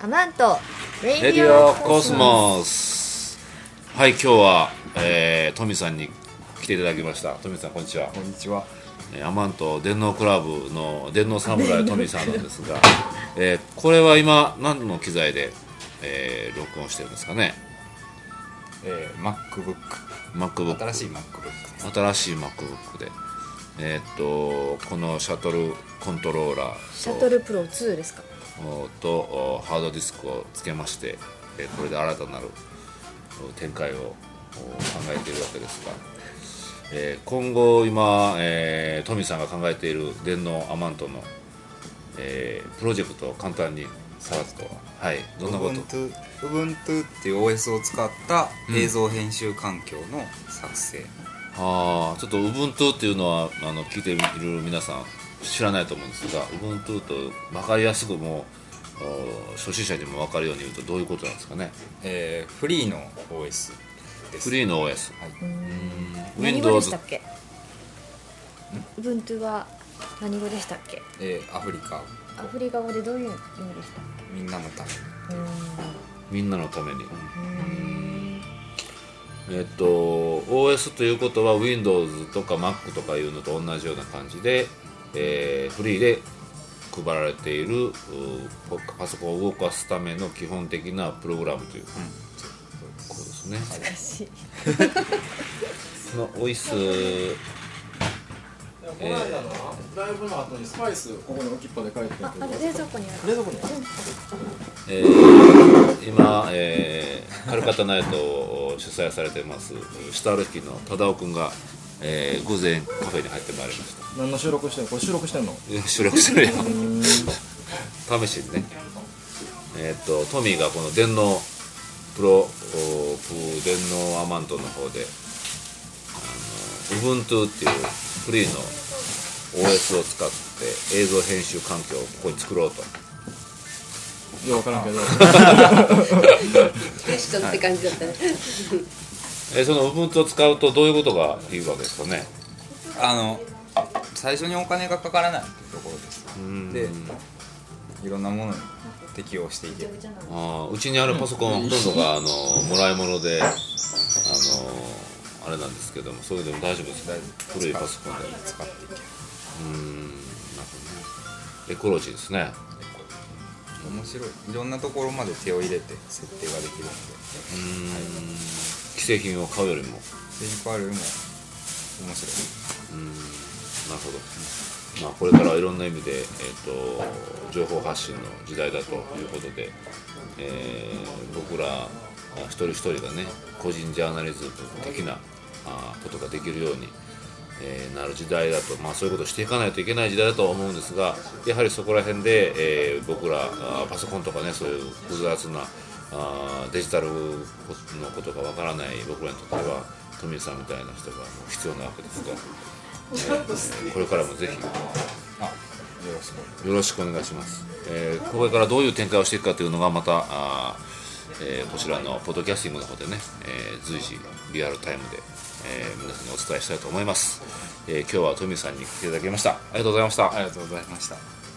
アマントレディオコスモス。はい今日は、えー、トミさんに来ていただきました。トミさんこんにちは。こんにちは。えーアマント電脳クラブの電脳侍 トミさんなんですが、えーこれは今何の機材で、えー録音してるんですかね？えー、MacBook。MacBook 新しい MacBook。新しい MacBook で。えーっとこのシャトルコントローラーと。シャトルプロ2ですか？おとおハードディスクをつけまして、えーこれで新たなるお展開をお考えているわけですが、えー今後今、えートミさんが考えている電脳アマントの、えープロジェクトを簡単にさらっとはいどんなこと？Ubuntu っていう OS を使った映像編集環境の作成。ああちょっと Ubuntu っていうのはあの聞いている皆さん知らないと思うんですが Ubuntu と分かりやすくもうお初心者にも分かるように言うとどういうことなんですかね。えー、フリーの OS です。フリーの OS はい。何語で Windows したっけ？Ubuntu は何語でしたっけ？えー、アフリカ、アフリカ語でどういう意味でしたっみんなのためみんなのために。えっと OS ということは Windows とか Mac とかいうのと同じような感じで、えーフリーで配られているうパソコンを動かすための基本的なプログラムという。ことですね。難しい。その OS この間のライブの後にスパイスここに置きっぱで書いてる。け冷蔵庫にある。冷蔵庫にえー今、えーカルカタナイトを主催されてます下歩きの忠夫君が、えー午前カフェに入ってまいりました。何の収録してんの？これ収録してんの？収録してるよ。試しにね。えっ、とトミーがこの電脳プロおプ電脳アマントの方であの Ubuntu っていうフリーの OS を使って映像編集環境をここに作ろうと。よくわからんけど。クエスチョンって感じだったね。えーその Ubuntu を使うとどういうことがいいわけですかね？あの、最初にお金がかからないっていうところです。んで、いろんなものに適応していける。あーうちにあるパソコンはほとんどがあのもらい物であのあれなんですけどもそれでも大丈夫ですね古いパソコンで使っていける。うーんなるほどねエコロジーですね面白い。いろんなところまで手を入れて設定ができるので。製品を買うよりも。テニパールよりも面白い。うーん。なるほど、まあ、これからはいろんな意味で、えー、と情報発信の時代だということで、えー僕らあ一人一人がね個人ジャーナリズム的なあことができるように、えーなる時代だと、まあ、そういうことをしていかないといけない時代だとは思うんですがやはりそこら辺で、えー僕らあパソコンとかねそういう複雑なあデジタルのことがわからない僕らにとっては富井さんみたいな人が必要なわけですが。えーこれからもぜひあ、よろしく。お願いします、えーこれからどういう展開をしていくかというのがまたあー、えーこちらのポッドキャスティングの方でね、えー随時リアルタイムで、えー皆さんにお伝えしたいと思います、えー今日はトミーさんに来ていただきました。ありがとうございました。ありがとうございました。